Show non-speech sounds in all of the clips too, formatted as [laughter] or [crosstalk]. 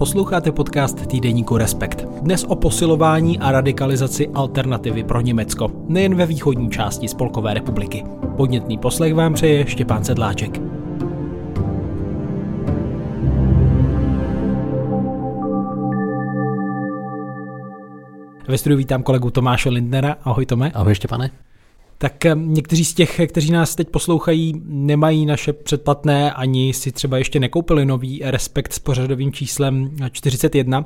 Posloucháte podcast týdeníku Respekt. Dnes o posilování a radikalizaci alternativy pro Německo, nejen ve východní části Spolkové republiky. Podnětný poslech vám přeje Štěpán Sedláček. Ve studiu vítám kolegu Tomáše Lindnera. Ahoj Tome. Ahoj Štěpane tak eh, někteří z těch, kteří nás teď poslouchají, nemají naše předplatné, ani si třeba ještě nekoupili nový Respekt s pořadovým číslem 41.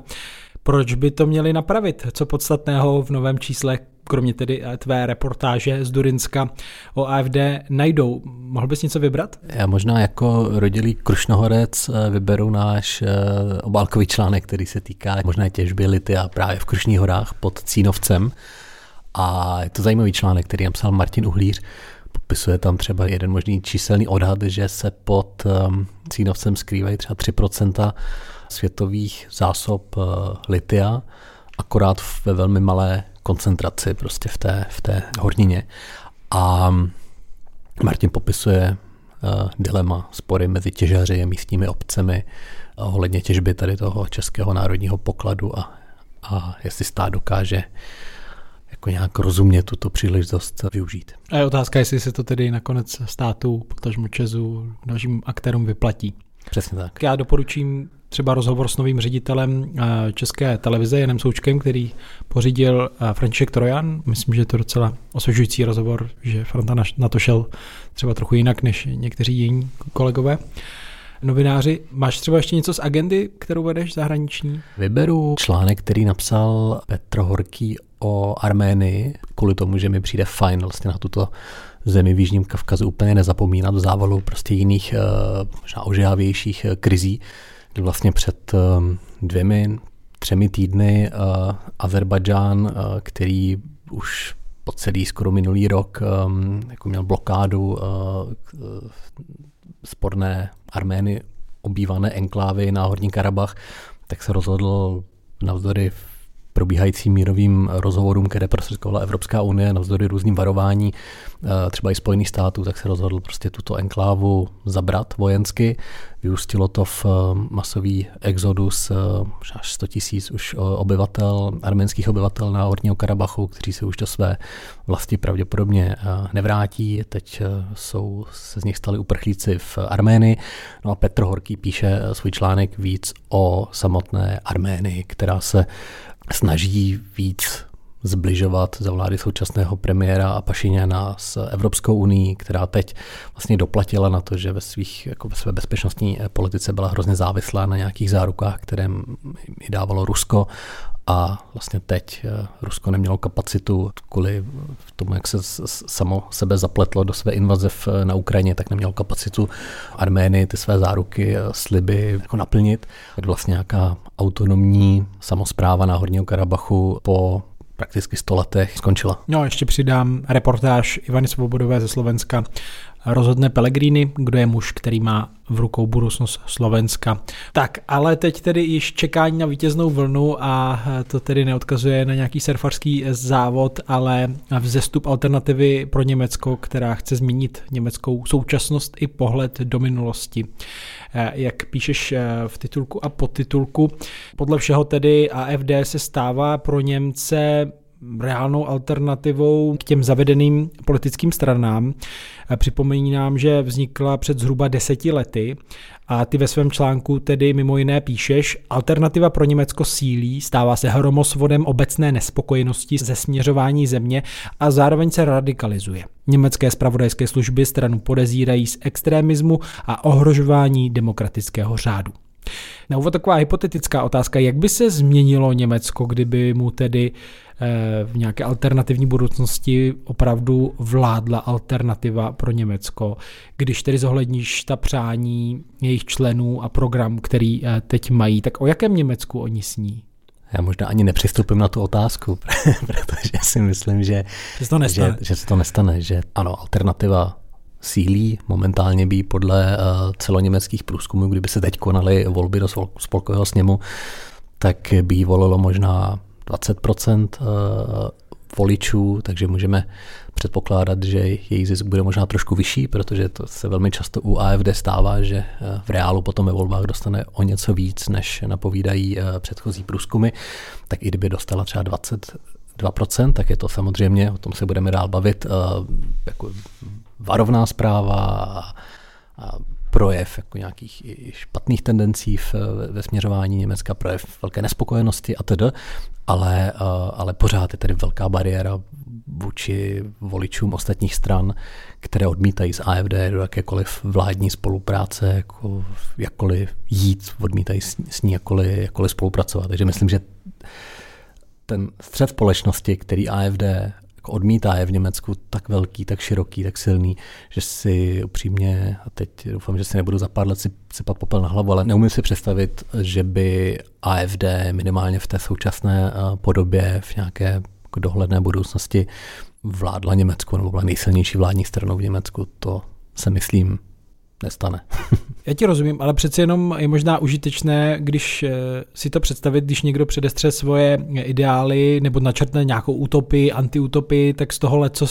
Proč by to měli napravit? Co podstatného v novém čísle, kromě tedy eh, tvé reportáže z Durinska o AFD, najdou? Mohl bys něco vybrat? Já možná jako rodilý Krušnohorec eh, vyberu náš obálkový článek, který se týká možná těžby litia právě v Krušních horách pod Cínovcem. A je to zajímavý článek, který napsal Martin Uhlíř. Popisuje tam třeba jeden možný číselný odhad, že se pod um, Cínovcem skrývají třeba 3% světových zásob uh, litia, akorát ve velmi malé koncentraci prostě v té, v té hornině. A um, Martin popisuje uh, dilema, spory mezi těžaři a místními obcemi ohledně těžby tady toho českého národního pokladu a, a jestli stát dokáže jako nějak rozumně tuto příležitost využít. A je otázka, jestli se to tedy nakonec státu, potažmu Česu, dalším aktérům vyplatí. Přesně tak. Já doporučím třeba rozhovor s novým ředitelem eh, České televize Janem Součkem, který pořídil eh, František Trojan. Myslím, že je to docela osvěžující rozhovor, že Franta na to šel třeba trochu jinak než někteří jiní kolegové novináři. Máš třeba ještě něco z agendy, kterou vedeš zahraniční? Vyberu článek, který napsal Petr Horký o Arménii, kvůli tomu, že mi přijde fajn vlastně na tuto zemi v Jižním Kavkazu úplně nezapomínat v závalu prostě jiných eh, možná ožehavějších eh, krizí, kdy vlastně před eh, dvěmi, třemi týdny Azerbajdžán, který už po celý skoro minulý rok jako měl blokádu sporné Armény obývané enklávy na Horní Karabach, tak se rozhodl navzdory probíhajícím mírovým rozhovorům, které prostředkovala Evropská unie navzdory různým varování, eh, třeba i Spojených států, tak se rozhodl prostě tuto enklávu zabrat vojensky. Vyústilo to v eh, masový exodus eh, až 100 tisíc už obyvatel, arménských obyvatel na Horního Karabachu, kteří se už do své vlasti pravděpodobně nevrátí. Teď jsou, se z nich stali uprchlíci v Arménii. No a Petr Horký píše svůj článek víc o samotné Arménii, která se snaží víc zbližovat za vlády současného premiéra a Pašiněna s Evropskou unii, která teď vlastně doplatila na to, že ve, svých, jako ve své bezpečnostní politice byla hrozně závislá na nějakých zárukách, které jí dávalo Rusko a vlastně teď eh, Rusko nemělo kapacitu kvůli tomu, jak se samo sebe zapletlo do své invaze v, na Ukrajině, tak nemělo kapacitu Armény ty své záruky, eh, sliby jako naplnit. Tak vlastně nějaká autonomní samozpráva na Horního Karabachu po prakticky 100 letech skončila. No, ještě přidám reportáž Ivany Svobodové ze Slovenska rozhodne Pellegrini, kdo je muž, který má v rukou budoucnost Slovenska. Tak, ale teď tedy již čekání na vítěznou vlnu a to tedy neodkazuje na nějaký surfarský závod, ale vzestup alternativy pro Německo, která chce změnit německou současnost i pohled do minulosti. Jak píšeš v titulku a podtitulku, podle všeho tedy AFD se stává pro Němce reálnou alternativou k těm zavedeným politickým stranám. Připomínám, že vznikla před zhruba deseti lety a ty ve svém článku tedy mimo jiné píšeš, alternativa pro Německo sílí, stává se hromosvodem obecné nespokojenosti ze směřování země a zároveň se radikalizuje. Německé spravodajské služby stranu podezírají z extremismu a ohrožování demokratického řádu. Na úvod taková hypotetická otázka, jak by se změnilo Německo, kdyby mu tedy v nějaké alternativní budoucnosti opravdu vládla alternativa pro Německo, když tedy zohledníš ta přání jejich členů a program, který eh, teď mají, tak o jakém Německu oni sní? Já možná ani nepřistupím na tu otázku, [laughs] protože si myslím, že, že, to že, že se to nestane, že ano, alternativa sílí. Momentálně by podle eh, celoněmeckých průzkumů, kdyby se teď konaly volby do spolkového sněmu, tak by volilo možná 20% eh, voličů, takže můžeme předpokládat, že její zisk bude možná trošku vyšší, protože to se velmi často u AFD stává, že eh, v reálu potom ve volbách dostane o něco víc, než napovídají eh, předchozí průzkumy, tak i kdyby dostala třeba 20 2%, tak je to samozřejmě, o tom se budeme dál bavit, jako varovná zpráva a, projev jako nějakých špatných tendencí v, ve směřování Německa, projev velké nespokojenosti a tedy, ale, ale pořád je tady velká bariéra vůči voličům ostatních stran, které odmítají z AFD do jakékoliv vládní spolupráce, jako jakkoliv jít, odmítají s, s ní jakkoliv, jakkoliv spolupracovat. Takže myslím, že ten střed společnosti, který AFD jako odmítá, je v Německu tak velký, tak široký, tak silný, že si upřímně, a teď doufám, že si nebudu za pár let si sypat popel na hlavu, ale neumím si představit, že by AFD minimálně v té současné eh, podobě v nějaké jako dohledné budoucnosti vládla Německu nebo byla nejsilnější vládní stranou v Německu. To se myslím nestane. [laughs] Já ti rozumím, ale přeci jenom je možná užitečné, když eh, si to představit, když někdo předestře svoje ideály nebo načrtne nějakou utopii, antiutopii, tak z toho co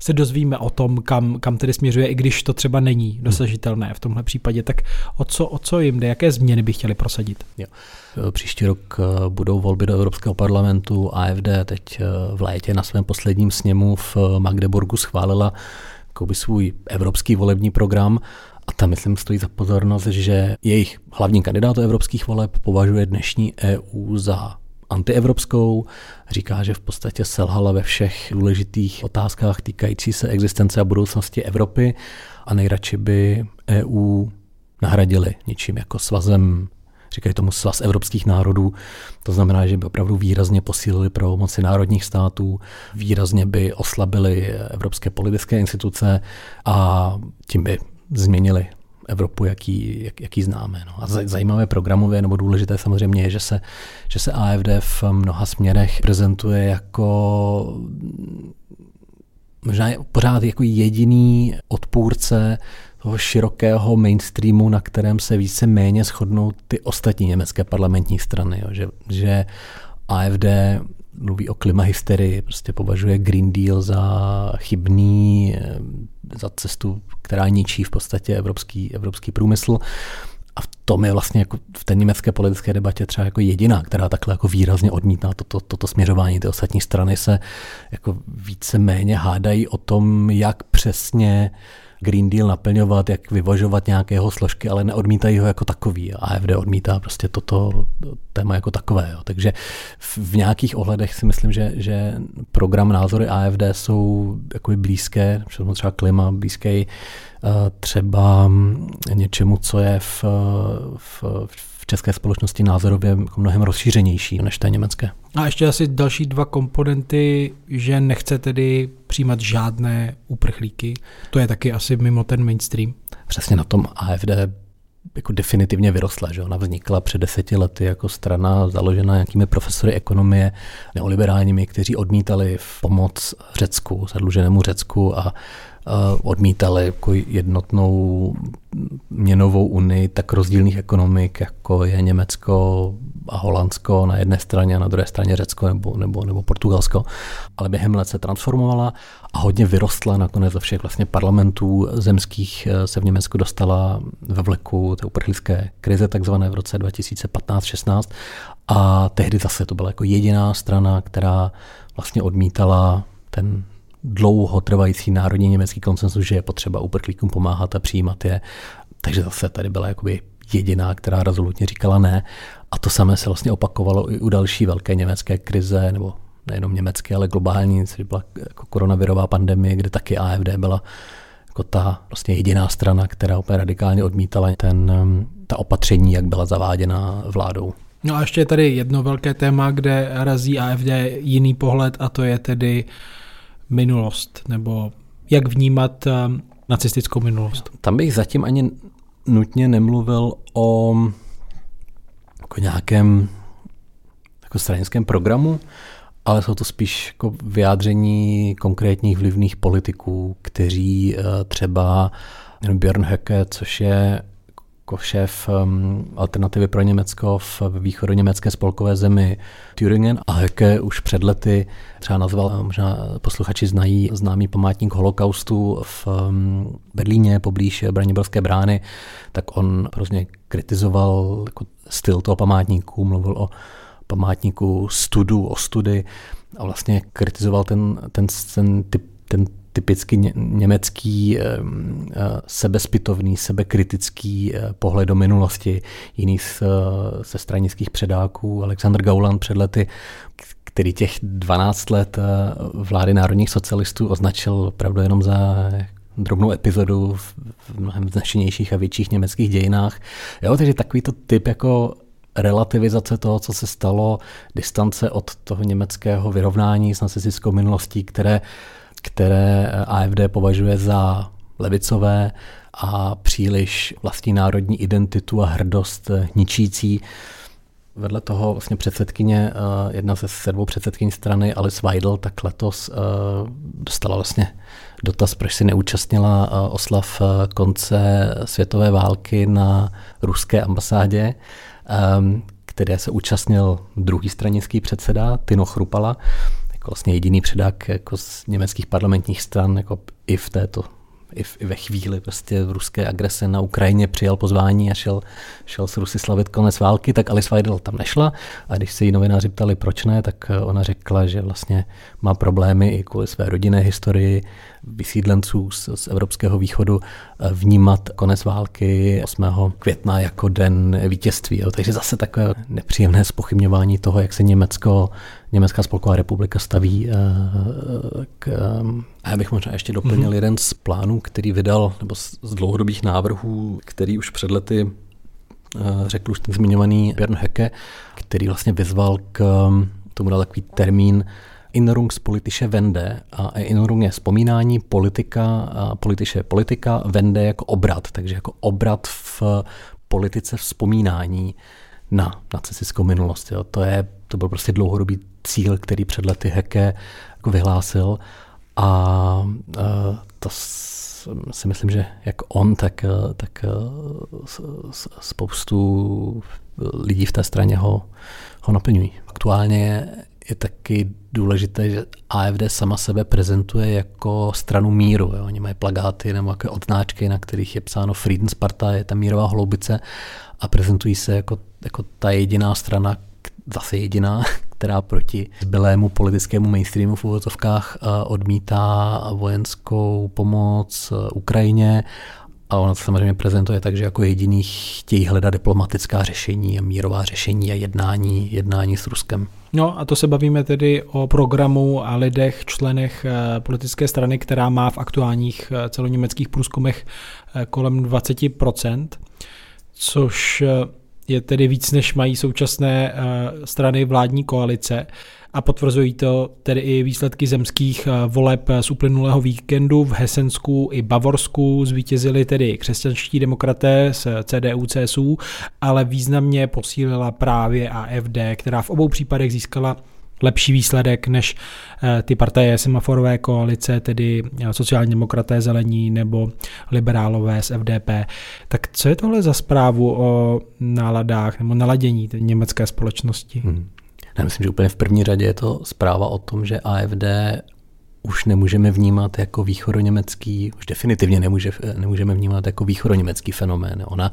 se dozvíme o tom, kam, kam tedy směřuje, i když to třeba není dosažitelné v tomhle případě. Tak o co, o co jim jde, jaké změny by chtěli prosadit? Jo. Eh, příští rok eh, budou volby do Evropského parlamentu. AFD teď v létě na svém posledním sněmu v Magdeburgu schválila svůj evropský volební program a tam, myslím, stojí za pozornost, že jejich hlavní kandidát do evropských voleb považuje dnešní EU za antievropskou, říká, že v podstatě selhala ve všech důležitých otázkách týkající se existence a budoucnosti Evropy a nejradši by EU nahradili něčím jako svazem říkají tomu svaz evropských národů. To znamená, že by opravdu výrazně posílili pravomoci národních států, výrazně by oslabili evropské politické instituce a tím by změnili Evropu, jaký, jak, jaký známe. No. A zajímavé programové nebo důležité samozřejmě je, že se, že se AFD v mnoha směrech prezentuje jako možná pořád jako jediný odpůrce toho širokého mainstreamu, na kterém se více méně shodnou ty ostatní německé parlamentní strany. Jo. Že, že AFD mluví o klimahysterii, prostě považuje Green Deal za chybný, eh, za cestu, která ničí v podstatě evropský, evropský průmysl. A v tom je vlastně jako v té německé politické debatě třeba jako jediná, která takhle jako výrazně odmítá toto, toto směřování. Ty ostatní strany se jako více méně hádají o tom, jak přesně Green Deal naplňovat, jak vyvažovat nějakého složky, ale neodmítají ho jako takový. AFD odmítá prostě toto téma jako takové. Jo. Takže v nějakých ohledech si myslím, že, že program názory AFD jsou jako blízké, třeba klima blízké eh, třeba něčemu, co je v, v, v české společnosti názorově jako mnohem rozšířenější než té německé. A ještě asi další dva komponenty, že nechce tedy přijímat žádné uprchlíky. To je taky asi mimo ten mainstream. Přesně na tom AFD jako definitivně vyrostla. Že? Ona vznikla před deseti lety jako strana založená nějakými profesory ekonomie neoliberálními, kteří odmítali v pomoc Řecku, zadluženému Řecku a odmítali jako jednotnou měnovou unii tak rozdílných ekonomik, jako je Německo a Holandsko na jedné straně a na druhé straně Řecko nebo, nebo, nebo Portugalsko. Ale během let se transformovala a hodně vyrostla. Nakonec ze všech vlastně parlamentů zemských eh, se v Německu dostala ve vleku té uprchlické krize takzvané v roce 2015-16 a tehdy zase to byla jako jediná strana, která vlastně odmítala ten dlouhotrvající národní německý konsensus, že je potřeba uprchlíkům pomáhat a přijímat je. Takže zase tady byla jakoby jediná, která rezolutně říkala ne. A to samé se vlastně opakovalo i u další velké německé krize, nebo nejenom německé, ale globální, což byla jako koronavirová pandemie, kde taky AFD byla jako ta vlastně jediná strana, která úplně radikálně odmítala ten, ta opatření, jak byla zaváděna vládou. No a ještě je tady jedno velké téma, kde razí AFD jiný pohled a to je tedy minulost, nebo jak vnímat um, nacistickou minulost? Tam bych zatím ani nutně nemluvil o jako nějakém jako stranickém programu, ale jsou to spíš jako vyjádření konkrétních vlivných politiků, kteří uh, třeba Björn Höcke, což je jako šéf um, alternativy pro Německo v východoněmecké spolkové zemi Thüringen a Höcke už před lety třeba nazval, možná posluchači znají známý památník holokaustu v um, Berlíně poblíž Braniborské brány, tak on hrozně kritizoval jako styl toho památníku, mluvil o památníku studu, o study a vlastně kritizoval ten, ten, ten typ ten typicky ně, německý eh, eh, sebespytovný, sebekritický eh, pohled do minulosti, jiný z, ze stranických předáků. Alexander Gauland před lety, který těch 12 let vlády národních socialistů označil opravdu jenom za drobnou epizodu v mnohem značenějších a větších německých dějinách. Jo, takže takovýto typ jako relativizace toho, co se stalo, distance od toho německého vyrovnání s nacistickou minulostí, které které AFD považuje za levicové a příliš vlastní národní identitu a hrdost ničící. Vedle toho vlastně předsedkyně, eh, jedna ze sedmou předsedkyní strany Alice Weidel, tak letos eh, dostala vlastně dotaz, proč si neúčastnila eh, oslav konce světové války na ruské ambasádě, které se účastnil druhý stranický předseda Tino Chrupala jako vlastně jediný předák jako z německých parlamentních stran jako i v této i, v, i ve chvíli prostě v ruské agrese na Ukrajině přijal pozvání a šel, šel s Rusy slavit konec války, tak Alice Weidel tam nešla. A když se jí novináři ptali, proč ne, tak ona řekla, že vlastně má problémy i kvůli své rodinné historii vysídlenců z, z Evropského východu eh, vnímat konec války 8. května jako den vítězství. Jo. Takže zase takové nepříjemné spochybňování toho, jak se Německo Německá spolková republika staví eh, k... A já bych možná ještě doplnil mm-hmm. jeden z plánů, který vydal, nebo z dlouhodobých návrhů, který už před lety eh, řekl už ten zmiňovaný Björn Höcke, který vlastně vyzval k tomu dal takový termín politische Wende a Innung je vzpomínání, politika, politische politika, Wende jako obrat, takže jako obrat v politice vzpomínání na nacistickou minulost. Jo. To, je, to byl prostě dlouhodobý cíl, který před lety Heke jako vyhlásil a, a to si myslím, že jak on, tak, tak spoustu lidí v té straně ho, ho naplňují. Aktuálně je taky důležité, že AFD sama sebe prezentuje jako stranu míru. Jo. Oni mají plagáty nebo jaké odznáčky, na kterých je psáno Friedensparta, je ta mírová hloubice a prezentují se jako, jako ta jediná strana, zase jediná, [laughs] která proti zbylému politickému mainstreamu v uvozovkách eh, odmítá vojenskou pomoc eh, Ukrajině a ona to samozřejmě prezentuje tak, že jako jediný chtějí hledat diplomatická řešení a mírová řešení a jednání, jednání s Ruskem. No a to se bavíme tedy o programu a lidech, členech eh, politické strany, která má v aktuálních celoněmeckých průzkumech kolem 20%, což je tedy víc, než mají současné eh, strany vládní koalice a potvrzují to tedy i výsledky zemských eh, voleb z uplynulého víkendu v Hesensku i Bavorsku. Zvítězili tedy křesťanští demokraté z CDU, CSU, ale významně posílila právě AFD, která v obou případech získala lepší výsledek než eh, ty partaje semaforové koalice, tedy eh, sociální demokraté, zelení nebo liberálové z FDP. Tak co je tohle za zprávu o náladách nebo naladění německé společnosti? Hmm. Já myslím, že úplně v první řadě je to zpráva o tom, že AFD už nemůžeme vnímat jako východoněmecký, už definitivně nemůže, nemůžeme vnímat jako východoněmecký fenomén. Ona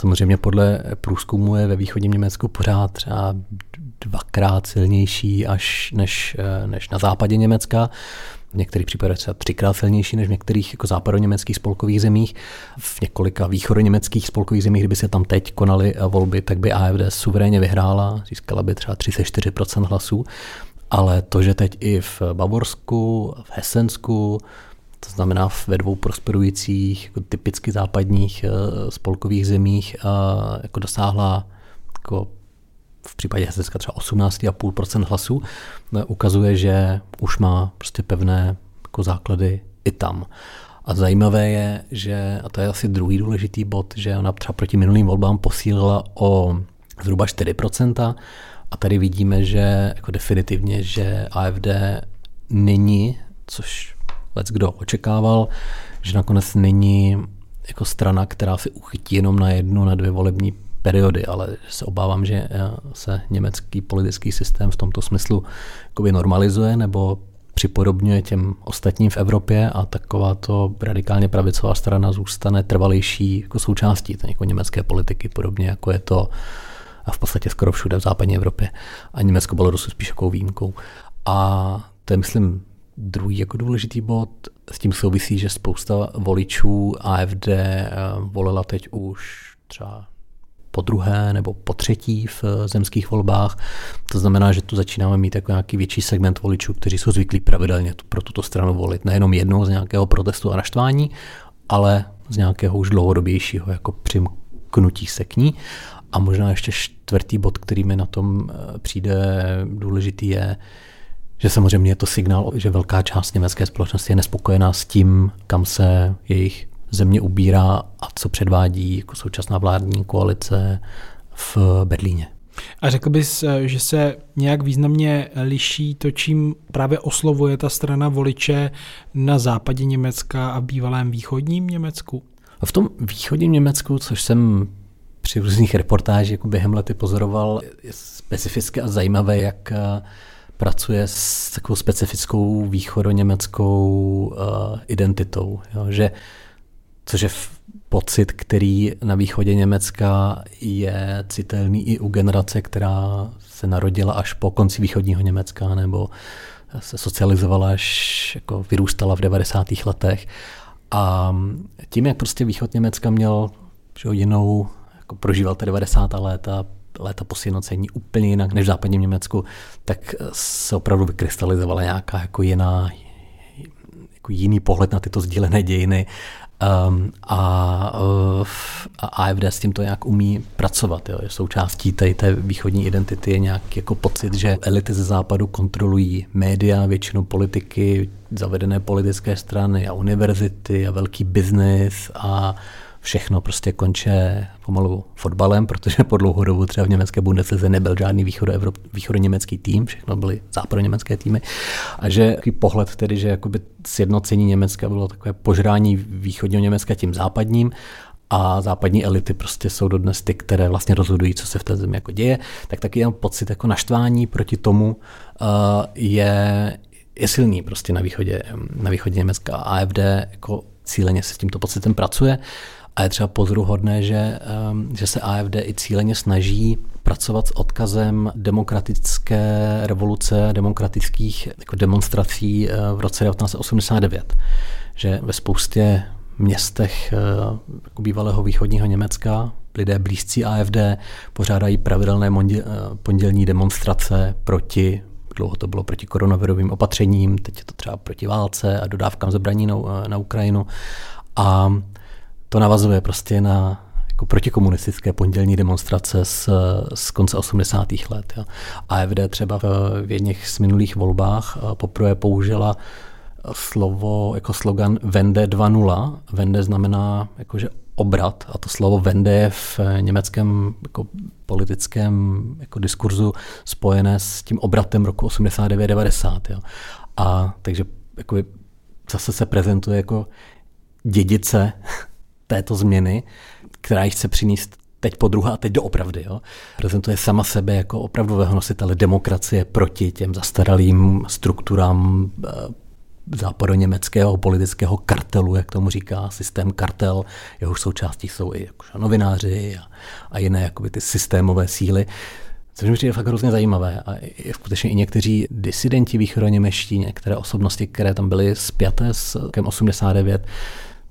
samozřejmě podle průzkumu je ve východním Německu pořád třeba dvakrát silnější až než, než na západě Německa. V některých případech třeba třikrát silnější než v některých jako západoněmeckých spolkových zemích. V několika východoněmeckých spolkových zemích, kdyby se tam teď konaly volby, tak by AFD suverénně vyhrála, získala by třeba 34% hlasů ale to, že teď i v Bavorsku, v Hesensku, to znamená ve dvou prosperujících, jako typicky západních eh, spolkových zemích, eh, jako dosáhla jako v případě Hesenska třeba 18,5% hlasů, eh, ukazuje, že už má prostě pevné jako základy i tam. A zajímavé je, že, a to je asi druhý důležitý bod, že ona třeba proti minulým volbám posílila o zhruba 4%, a tady vidíme, že jako definitivně, že AFD není, což lec kdo očekával, že nakonec není jako strana, která si uchytí jenom na jednu, na dvě volební periody, ale se obávám, že se německý politický systém v tomto smyslu normalizuje nebo připodobňuje těm ostatním v Evropě a taková to radikálně pravicová strana zůstane trvalejší jako součástí jako německé politiky, podobně jako je to a v podstatě skoro všude v západní Evropě. A Německo bylo dosud spíš jako výjimkou. A to je, myslím, druhý jako důležitý bod. S tím souvisí, že spousta voličů AFD eh, volila teď už třeba po druhé nebo po třetí v eh, zemských volbách. To znamená, že tu začínáme mít jako nějaký větší segment voličů, kteří jsou zvyklí pravidelně pro tuto stranu volit. Nejenom jednou z nějakého protestu a naštvání, ale z nějakého už dlouhodobějšího, jako přimknutí se k ní. A možná ještě čtvrtý bod, který mi na tom eh, přijde důležitý, je, že samozřejmě je to signál, že velká část německé společnosti je nespokojená s tím, kam se jejich země ubírá a co předvádí jako současná vládní koalice v Berlíně. A řekl bys, eh, že se nějak významně liší to, čím právě oslovuje ta strana voliče na západě Německa a bývalém východním Německu? V tom východním Německu, což jsem při různých reportážích jako během lety pozoroval, je specifické a zajímavé, jak eh, pracuje s takovou specifickou východoněmeckou uh, identitou. Jo? Že což je pocit, který na východě Německa je citelný i u generace, která se narodila až po konci východního Německa nebo se socializovala až jako vyrůstala v 90. letech. A tím, jak prostě východ Německa měl jinou, jako prožíval ty 90. léta, léta po sjednocení úplně jinak než v západním Německu, tak se opravdu vykrystalizovala nějaká jako jiná, jako jiný pohled na tyto sdílené dějiny Um, a, a AFD s tím to nějak umí pracovat. Jo. Součástí té, té východní identity je nějak jako pocit, že elity ze západu kontrolují média, většinu politiky, zavedené politické strany a univerzity a velký biznis a všechno prostě konče pomalu fotbalem, protože po dlouhou dobu třeba v německé Bundeslize nebyl žádný východo východoněmecký tým, všechno byly západoněmecké týmy. A že takový pohled tedy, že jakoby sjednocení Německa bylo takové požrání východního Německa tím západním a západní elity prostě jsou dodnes ty, které vlastně rozhodují, co se v té zemi jako děje, tak taky jen pocit jako naštvání proti tomu uh, je, je silný prostě na východě, na východě Německa. AFD jako cíleně se s tímto pocitem pracuje. A je třeba pozoruhodné, že, ehm, že se AFD i cíleně snaží pracovat s odkazem demokratické revoluce, demokratických jako demonstrací eh, v roce 1989. Že ve spoustě městech eh, jako bývalého východního Německa lidé blízcí AFD pořádají pravidelné eh, pondělní demonstrace proti dlouho to bylo proti koronavirovým opatřením, teď je to třeba proti válce a dodávkám zbraní na, na Ukrajinu. A to navazuje prostě na jako protikomunistické pondělní demonstrace z, z konce 80. let. Jo. AFD třeba v, v jedných z minulých volbách eh, poprvé použila slovo jako slogan Vende 2.0. Vende znamená jakože obrat a to slovo Vende je v německém jako politickém jako diskurzu spojené s tím obratem roku 89-90. A takže jako zase se prezentuje jako dědice této změny, která ji chce přinést teď po druhé a teď doopravdy. Jo. Prezentuje sama sebe jako opravdového nositele demokracie proti těm zastaralým strukturám eh, západoněmeckého politického kartelu, jak tomu říká, systém kartel, jehož součástí jsou i novináři a, a jiné jakoby, ty systémové síly. Což mi přijde fakt hrozně zajímavé. A je skutečně i někteří disidenti východoněmečtí, některé osobnosti, které tam byly spjaté s rokem 89,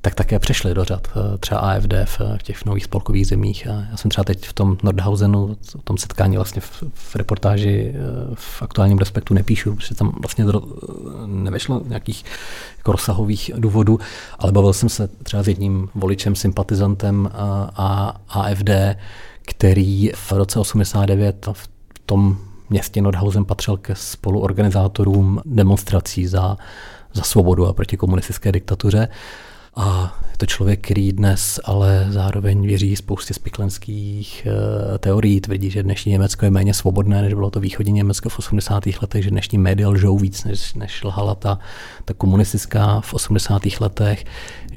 tak také přešli do řad eh, třeba AFD v, v těch nových spolkových zemích. Já jsem třeba teď v tom Nordhausenu, o tom setkání vlastně v, reportáži eh, v aktuálním respektu nepíšu, protože tam vlastně nevešlo nějakých jako rozsahových důvodů, ale bavil jsem se třeba s jedním voličem, sympatizantem a, a AFD, který v roce 89 v tom městě Nordhausen patřil ke spoluorganizátorům demonstrací za, za svobodu a proti komunistické diktatuře A je to člověk, který dnes ale zároveň věří spoustě spiklenských uh, teorií. Tvrdí, že dnešní Německo je méně svobodné, než bylo to východní Německo v 80. letech, že dnešní média lžou víc, než, než lhala ta, ta komunistická v 80. letech,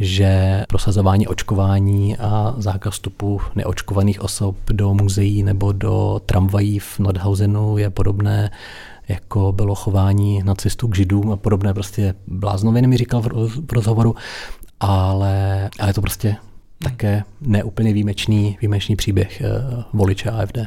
že prosazování očkování a zákaz vstupu neočkovaných osob do muzeí nebo do tramvají v Nordhausenu je podobné jako bylo chování nacistů k židům a podobné prostě bláznoviny mi říkal v rozhovoru, ale, ale je to prostě také neúplně výjimečný, výjimečný příběh eh, voliče AFD.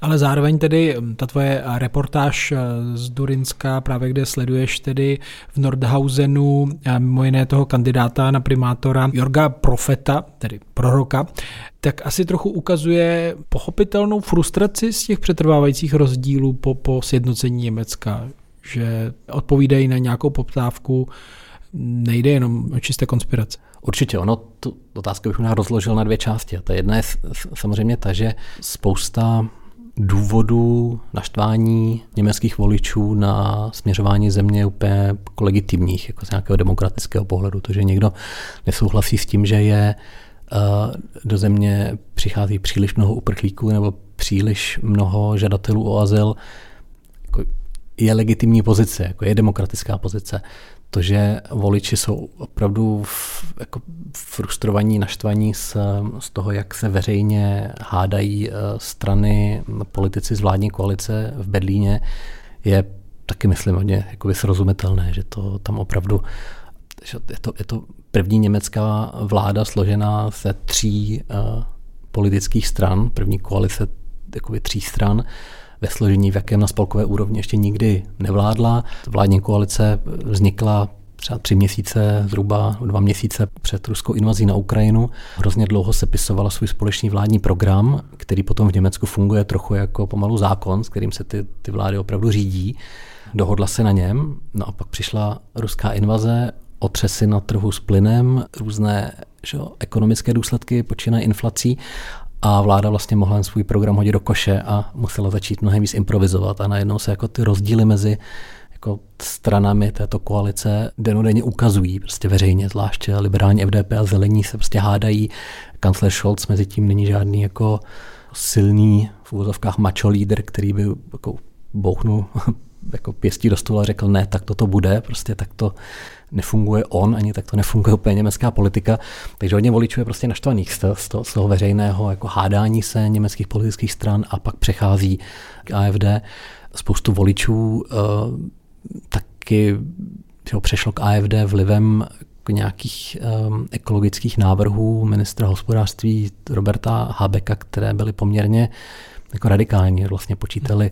Ale zároveň tedy ta tvoje reportáž eh, z Durinska, právě kde sleduješ tedy v Nordhausenu eh, mimo jiné toho kandidáta na primátora Jorga Profeta, tedy proroka, tak asi trochu ukazuje pochopitelnou frustraci z těch přetrvávajících rozdílů po, po sjednocení Německa, že odpovídají na nějakou poptávku, nejde jenom o čisté konspirace. Určitě, ono, tu otázku bych možná rozložil na dvě části. ta jedna je samozřejmě ta, že spousta důvodů naštvání německých voličů na směřování země úplně legitimních, jako z nějakého demokratického pohledu. To, že někdo nesouhlasí s tím, že je eh, do země přichází příliš mnoho uprchlíků nebo příliš mnoho žadatelů o azyl, jako je legitimní pozice, jako je demokratická pozice to, že voliči jsou opravdu jako frustrovaní, naštvaní z, z toho, jak se veřejně hádají eh, strany politici z vládní koalice v Berlíně, je taky, myslím, hodně jakoby srozumitelné, že to tam opravdu že je to, je to první německá vláda složená ze tří uh, politických stran, první koalice jakoby tří stran, ve složení, v jakém na spolkové úrovni ještě nikdy nevládla. Vládní koalice vznikla třeba tři měsíce, zhruba dva měsíce před ruskou invazí na Ukrajinu. Hrozně dlouho se pisovala svůj společný vládní program, který potom v Německu funguje trochu jako pomalu zákon, s kterým se ty, ty vlády opravdu řídí. Dohodla se na něm, no a pak přišla ruská invaze, otřesy na trhu s plynem, různé že, ekonomické důsledky, počínají inflací a vláda vlastně mohla svůj program hodit do koše a musela začít mnohem víc improvizovat a najednou se jako ty rozdíly mezi jako stranami této koalice denodenně ukazují prostě veřejně, zvláště liberální FDP a zelení se prostě hádají. Kancler Scholz mezi tím není žádný jako silný v úvozovkách macho líder, který by jako bouchnul jako pěstí do stolu a řekl ne, tak toto bude, prostě tak to nefunguje on, ani tak to nefunguje úplně německá politika. Takže hodně voličů je prostě naštvaných z toho, z toho veřejného jako hádání se německých politických stran a pak přechází k AFD. Spoustu voličů uh, taky ho přešlo k AFD vlivem nějakých um, ekologických návrhů ministra hospodářství Roberta Habeka, které byly poměrně jako radikální. Vlastně počítali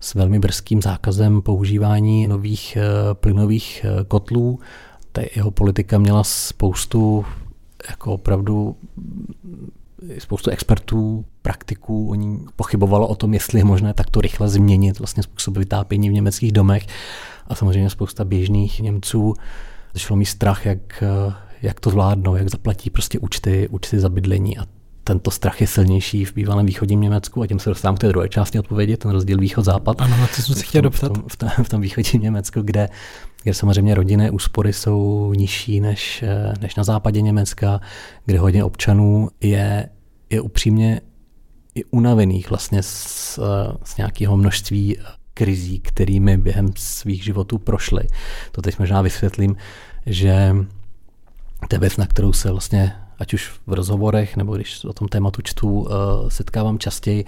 s velmi brzkým zákazem používání nových uh, plynových uh, kotlů. Ta jeho politika měla spoustu jako opravdu spoustu expertů, praktiků, oni pochybovalo o tom, jestli je možné takto rychle změnit vlastně způsob vytápění v německých domech. A samozřejmě spousta běžných Němců začalo mít strach, jak, jak to zvládnou, jak zaplatí prostě účty, účty za bydlení a tento strach je silnější v bývalém východním Německu a tím se dostávám k té druhé části odpovědi, ten rozdíl východ-západ. Ano, na to jsem se chtěl doptat. V tom, v, tom, v tom východním Německu, kde, kde samozřejmě rodinné úspory jsou nižší než, než na západě Německa, kde hodně občanů je, je upřímně i unavených vlastně z, z nějakého množství krizí, kterými během svých životů prošli. To teď možná vysvětlím, že to je věc, na kterou se vlastně ať už v rozhovorech, nebo když o tom tématu čtu, eh, setkávám častěji.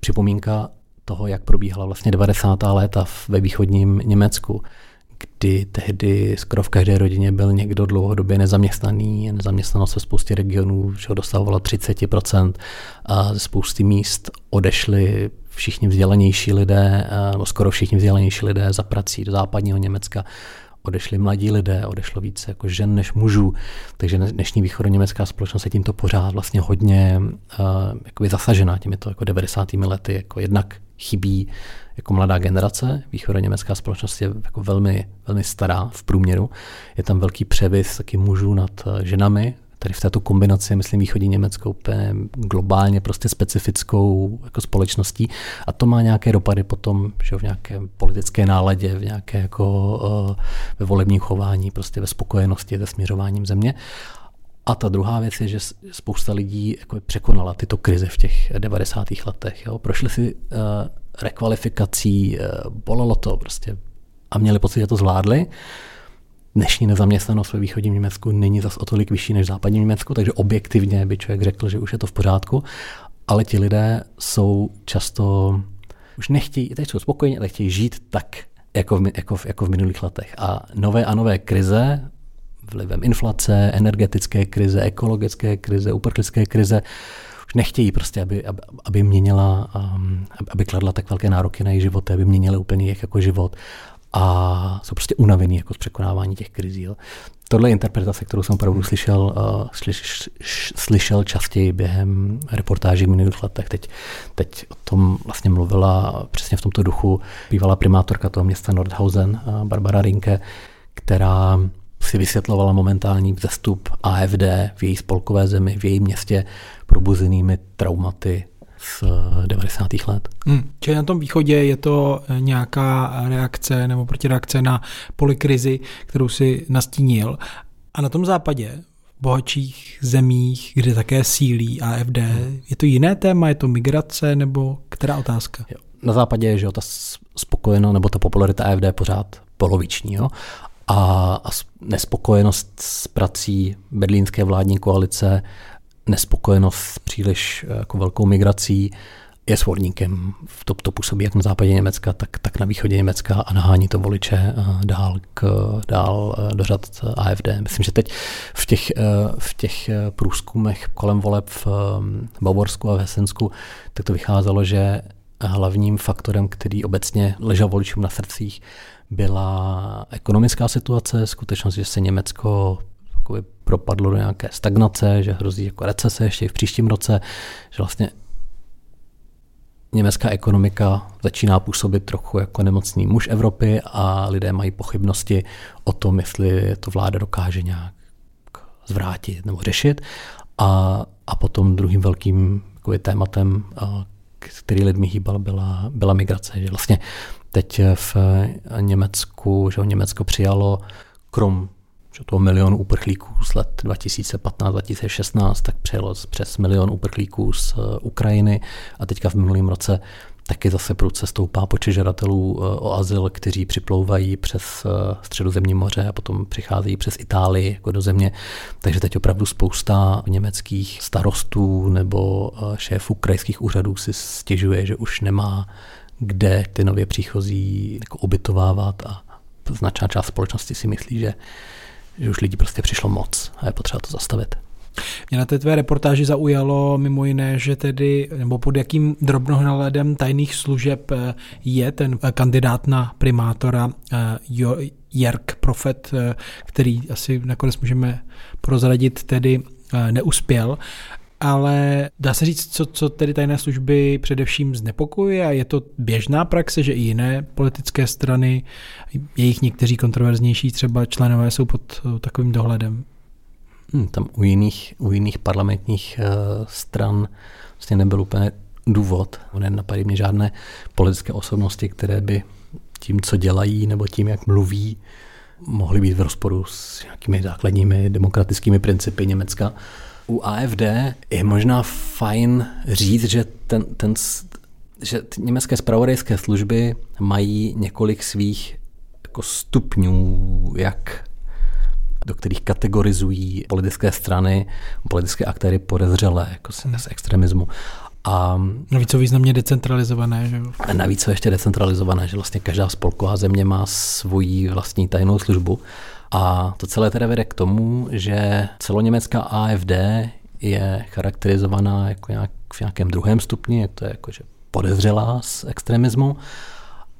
Připomínka toho, jak probíhala vlastně 90. léta ve východním Německu, kdy tehdy skoro v každé rodině byl někdo dlouhodobě nezaměstnaný, nezaměstnanost ve spoustě regionů, že ho dosahovala 30% a ze spousty míst odešli všichni vzdělanější lidé, nebo skoro všichni vzdělanější lidé za prací do západního Německa, odešli mladí lidé, odešlo více jako žen než mužů, takže dnešní východoněmecká společnost je tímto pořád vlastně hodně uh, jakoby zasažená těmito jako 90. lety, jako jednak chybí jako mladá generace, východoněmecká společnost je jako velmi, velmi stará v průměru, je tam velký převis taky mužů nad eh, ženami, tady v této kombinaci, myslím, východní Německo úplně globálně prostě specifickou jako společností a to má nějaké dopady potom že v nějaké politické náladě, v nějaké jako uh, ve volebním chování, prostě ve spokojenosti, ve směřováním země. A ta druhá věc je, že spousta lidí jako překonala tyto krize v těch 90. letech. Jo. Prošli si uh, rekvalifikací, uh, bolelo to prostě a měli pocit, že to zvládli. Dnešní nezaměstnanost ve východním Německu není zas o tolik vyšší než v západním Německu, takže objektivně by člověk řekl, že už je to v pořádku, ale ti lidé jsou často, už nechtějí, teď jsou spokojení, ale chtějí žít tak, jako v, jako, v, jako v minulých letech. A nové a nové krize, vlivem inflace, energetické krize, ekologické krize, uprchlické krize, už nechtějí prostě, aby, aby, aby měnila, um, aby kladla tak velké nároky na jejich životy, aby měnili úplně jejich jako život a jsou prostě unavený jako z překonávání těch krizí. Jo. Tohle je interpretace, kterou jsem opravdu slyšel, uh, slyš, slyšel častěji během reportáží v minulých letech. Teď, teď o tom vlastně mluvila přesně v tomto duchu bývalá primátorka toho města Nordhausen, uh, Barbara Rinke, která si vysvětlovala momentální vzestup AFD v její spolkové zemi, v jejím městě probuzenými traumaty z 90. let. Hmm. Čili na tom východě je to eh, nějaká reakce nebo protireakce na polikrizi, kterou si nastínil. A na tom západě, v bohatších zemích, kde také sílí AFD, hmm. je to jiné téma, je to migrace nebo která otázka? Jo. Na západě je, že ta spokojenost nebo ta popularita AFD je pořád poloviční. Jo? A, a nespokojenost s prací berlínské vládní koalice nespokojenost příliš eh, jako velkou migrací je svorníkem. To, to působí jak na západě Německa, tak, tak na východě Německa a nahání to voliče eh, dál, k, dál eh, do řad AFD. Myslím, že teď v těch, v těch průzkumech kolem voleb v Bavorsku a v Hesensku tak to vycházelo, že hlavním faktorem, který obecně ležel voličům na srdcích, byla ekonomická situace, skutečnost, že se Německo jakoby propadlo do nějaké stagnace, že hrozí jako recese ještě i v příštím roce, že vlastně německá ekonomika začíná působit trochu jako nemocný muž Evropy a lidé mají pochybnosti o tom, jestli to vláda dokáže nějak zvrátit nebo řešit. A, a potom druhým velkým jakoby, tématem, který lidmi hýbal, byla, byla migrace. Že vlastně teď v Německu, že Německo přijalo krom že toho milion uprchlíků z let 2015-2016, tak přijelo přes milion uprchlíků z eh, Ukrajiny a teďka v minulém roce taky zase prudce stoupá počet žadatelů eh, o azyl, kteří připlouvají přes eh, středozemní moře a potom přicházejí přes Itálii jako do země. Takže teď opravdu spousta německých starostů nebo šéfů krajských úřadů si stěžuje, že už nemá kde ty nově příchozí jako ubytovávat a značná část společnosti si myslí, že že už lidí prostě přišlo moc a je potřeba to zastavit. Mě na té tvé reportáži zaujalo mimo jiné, že tedy, nebo pod jakým drobnohledem tajných služeb eh, je ten eh, kandidát na primátora eh, Jerk Profet, který asi nakonec můžeme prozradit, tedy neuspěl ale dá se říct, co, co tedy tajné služby především znepokojuje a je to běžná praxe, že i jiné politické strany, jejich někteří kontroverznější třeba členové jsou pod uh, takovým dohledem? Hmm, tam u jiných, u jiných parlamentních uh, stran vlastně nebyl úplně důvod. Nenapadají mě žádné politické osobnosti, které by tím, co dělají nebo tím, jak mluví, mohly být v rozporu s nějakými základními demokratickými principy Německa u AFD je možná fajn říct, že, ten, ten, že ty německé spravodajské služby mají několik svých jako stupňů, jak do kterých kategorizují politické strany, politické aktéry podezřelé jako z, z extremismu. A navíc jsou významně decentralizované. Že? A navíc jsou ještě decentralizované, že vlastně každá spolková země má svoji vlastní tajnou službu a to celé teda vede k tomu, že celoněmecká AFD je charakterizovaná jako nějak, v nějakém druhém stupni, jak to je jakože podezřelá z extremismu,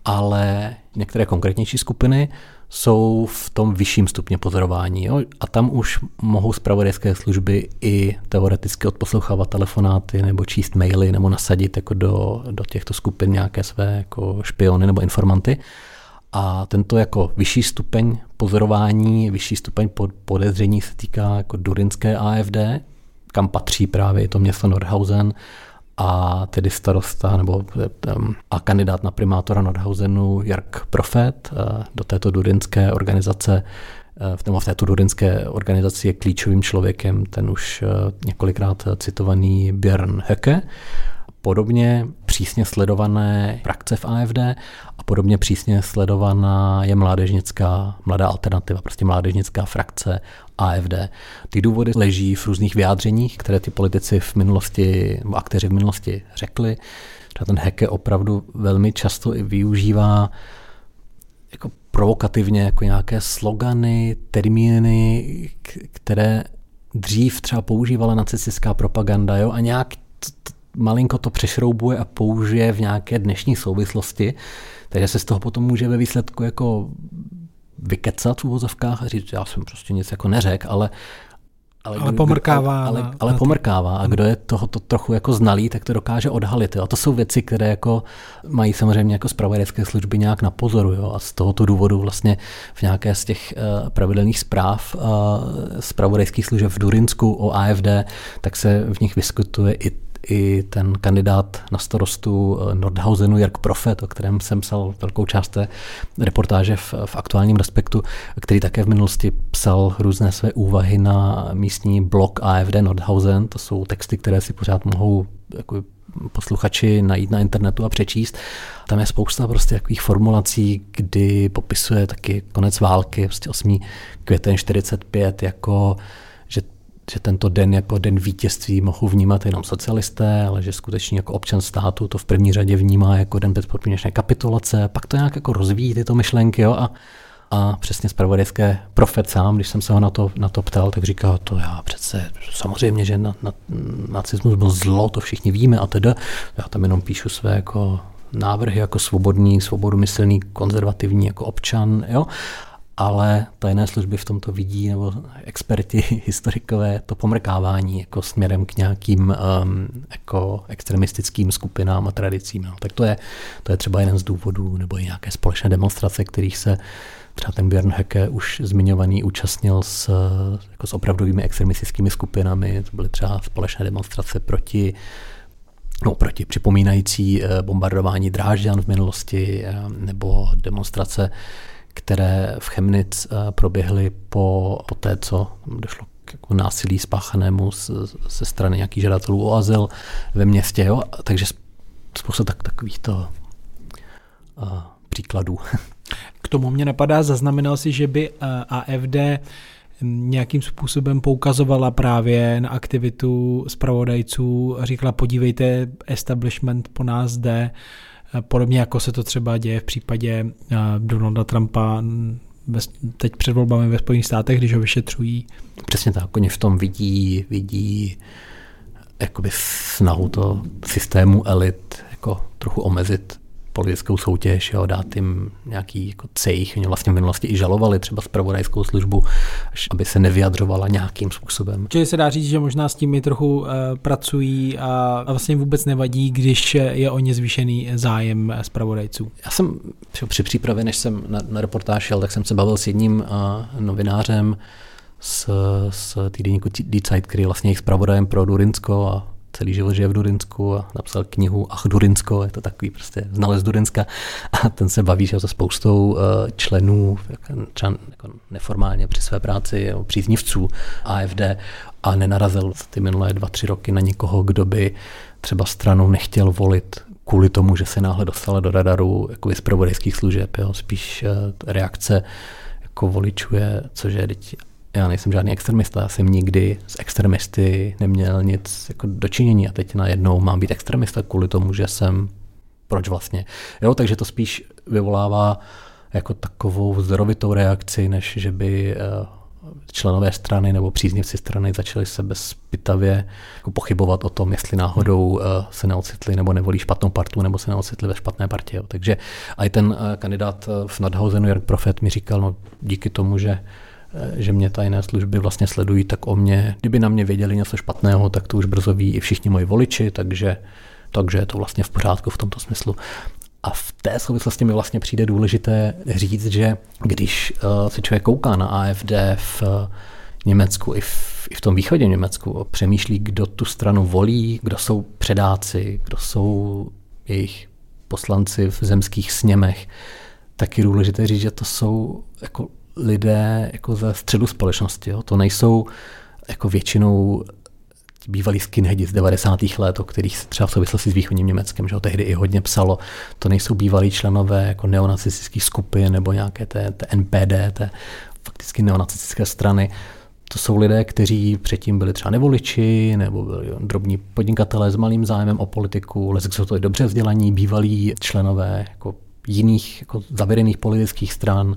ale některé konkrétnější skupiny jsou v tom vyšším stupně pozorování. Jo? A tam už mohou zpravodajské služby i teoreticky odposlouchávat telefonáty nebo číst maily nebo nasadit jako do, do těchto skupin nějaké své jako špiony nebo informanty. A tento jako vyšší stupeň pozorování, vyšší stupeň podezření se týká jako durinské AFD, kam patří právě to město Nordhausen a tedy starosta nebo a kandidát na primátora Nordhausenu Jark Profet do této durinské organizace v, tom, v té turinské organizaci je klíčovým člověkem ten už několikrát citovaný Björn Höcke. Podobně přísně sledované frakce v AFD podobně přísně sledovaná je mládežnická, mladá alternativa, prostě mládežnická frakce AFD. Ty důvody leží v různých vyjádřeních, které ty politici v minulosti, nebo aktéři v minulosti řekli. Třeba ten Heke opravdu velmi často i využívá jako provokativně jako nějaké slogany, termíny, které dřív třeba používala nacistická propaganda jo, a nějak malinko to přešroubuje a použije v nějaké dnešní souvislosti, takže se z toho potom může ve výsledku jako vykecat v uvozovkách a říct, já jsem prostě nic jako neřek, ale ale, ale pomrkává. Ale, ale, ale pomrkává a kdo je tohoto trochu jako znalý, tak to dokáže odhalit. Jo. A to jsou věci, které jako mají samozřejmě jako zpravodajské služby nějak na pozoru. Jo. A z tohoto důvodu vlastně v nějaké z těch uh, pravidelných zpráv uh, zpravodajských služeb v Durinsku o AFD, tak se v nich vyskytuje i i ten kandidát na starostu eh, Nordhausenu, Jörg Profet, o kterém jsem psal velkou část té reportáže v, v aktuálním respektu, který také v minulosti psal různé své úvahy na místní blog AFD Nordhausen. To jsou texty, které si pořád mohou jako posluchači najít na internetu a přečíst. Tam je spousta prostě takových formulací, kdy popisuje taky konec války, prostě 8. květen 45 jako že tento den jako den vítězství mohou vnímat jenom socialisté, ale že skutečně jako občan státu to v první řadě vnímá jako den bezpodmínečné kapitulace, pak to nějak jako rozvíjí tyto myšlenky jo, a, a přesně zpravodajské profet sám, když jsem se ho na to, na to ptal, tak říkal, to já přece, samozřejmě, že na, na, nacismus byl zlo, to všichni víme a teda, já tam jenom píšu své jako návrhy jako svobodný, svobodomyslný, konzervativní jako občan, jo ale tajné služby v tomto vidí, nebo experti, [laughs] historikové, to pomrkávání jako směrem k nějakým um, jako extremistickým skupinám a tradicím. No. Tak to je, to je třeba jeden z důvodů, nebo i nějaké společné demonstrace, kterých se třeba ten Björn Höcke už zmiňovaný účastnil s, jako s opravdovými extremistickými skupinami. To byly třeba společné demonstrace proti no, proti připomínající eh, bombardování Drážďan v minulosti eh, nebo demonstrace které v Chemnitz eh, proběhly po, po té, co došlo k jako násilí spáchanému ze strany nějakých žadatelů o azyl ve městě. Jo? Takže spousta tak, takovýchto uh, příkladů. K tomu mě napadá, zaznamenal si, že by eh, AFD nějakým způsobem poukazovala právě na aktivitu zpravodajců a říkala, podívejte, establishment po nás jde, Podobně jako se to třeba děje v případě eh, Donalda Trumpa teď před volbami ve Spojených státech, když ho vyšetřují. Přesně tak, oni v tom vidí, vidí jakoby snahu to systému elit jako trochu omezit politickou soutěž, jo, dát jim nějaký jako cejch. Oni vlastně v minulosti i žalovali třeba zpravodajskou službu, aby se nevyjadřovala nějakým způsobem. Čili se dá říct, že možná s tím i trochu uh, pracují a, a vlastně vůbec nevadí, když je o ně zvýšený zájem zpravodajců. Já jsem při přípravě, než jsem na, na reportáž šel, tak jsem se bavil s jedním uh, novinářem z, z týdenníku Die Zeit, který vlastně je zpravodajem pro Durinsko a celý život žije v Durinsku a napsal knihu Ach Durinsko, je to takový prostě znalec Durinska a ten se baví se spoustou eh, členů, třeba jako neformálně při své práci, příznivců AFD a nenarazil ty minulé dva, tři roky na někoho, kdo by třeba stranu nechtěl volit kvůli tomu, že se náhle dostala do radaru jako z služeb. Jo. Spíš eh, reakce jako voličů je, což je teď já nejsem žádný extremista, já jsem nikdy s extremisty neměl nic jako dočinění a teď najednou mám být extremista kvůli tomu, že jsem proč vlastně. Jo, takže to spíš vyvolává jako takovou zdrovitou reakci, než že by eh, členové strany nebo příznivci strany začali se bezpytavě jako pochybovat o tom, jestli náhodou eh, se neocitli nebo nevolí špatnou partu nebo se neocitli ve špatné partě. Takže i ten eh, kandidát v Nadhausenu, Jörg Profet, mi říkal, no díky tomu, že že mě tajné služby vlastně sledují, tak o mě, kdyby na mě věděli něco špatného, tak to už brzo ví i všichni moji voliči, takže, takže je to vlastně v pořádku v tomto smyslu. A v té souvislosti mi vlastně přijde důležité říct, že když uh, se člověk kouká na AFD v uh, Německu i v, i v tom východě Německu, přemýšlí, kdo tu stranu volí, kdo jsou předáci, kdo jsou jejich poslanci v zemských sněmech, tak je důležité říct, že to jsou jako lidé jako ze středu společnosti. Jo. To nejsou jako většinou bývalí skinheadi z 90. let, o kterých se třeba v souvislosti s východním Německem, že ho tehdy i hodně psalo, to nejsou bývalí členové jako neonacistických skupin nebo nějaké té, té NPD, té fakticky neonacistické strany. To jsou lidé, kteří předtím byli třeba nevoliči nebo byli drobní podnikatelé s malým zájmem o politiku, ale jsou to i dobře vzdělaní, bývalí členové jako jiných jako zavedených politických stran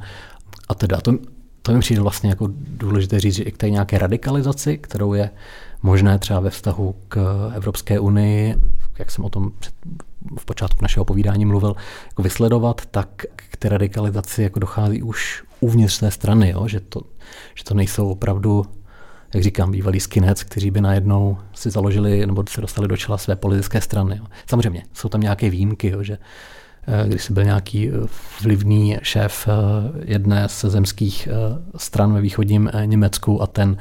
a teda. To, to mi přijde vlastně jako důležité říct, že i k té nějaké radikalizaci, kterou je možné třeba ve vztahu k Evropské unii, jak jsem o tom před, v počátku našeho povídání mluvil, jako vysledovat, tak k té radikalizaci jako dochází už uvnitř té strany, jo? Že, to, že to nejsou opravdu jak říkám, bývalí skinheads, kteří by najednou si založili nebo se dostali do čela své politické strany. Samozřejmě, jsou tam nějaké výjimky, jo, že když jsi byl nějaký eh, vlivný šéf eh, jedné ze zemských stran ve východním Německu a ten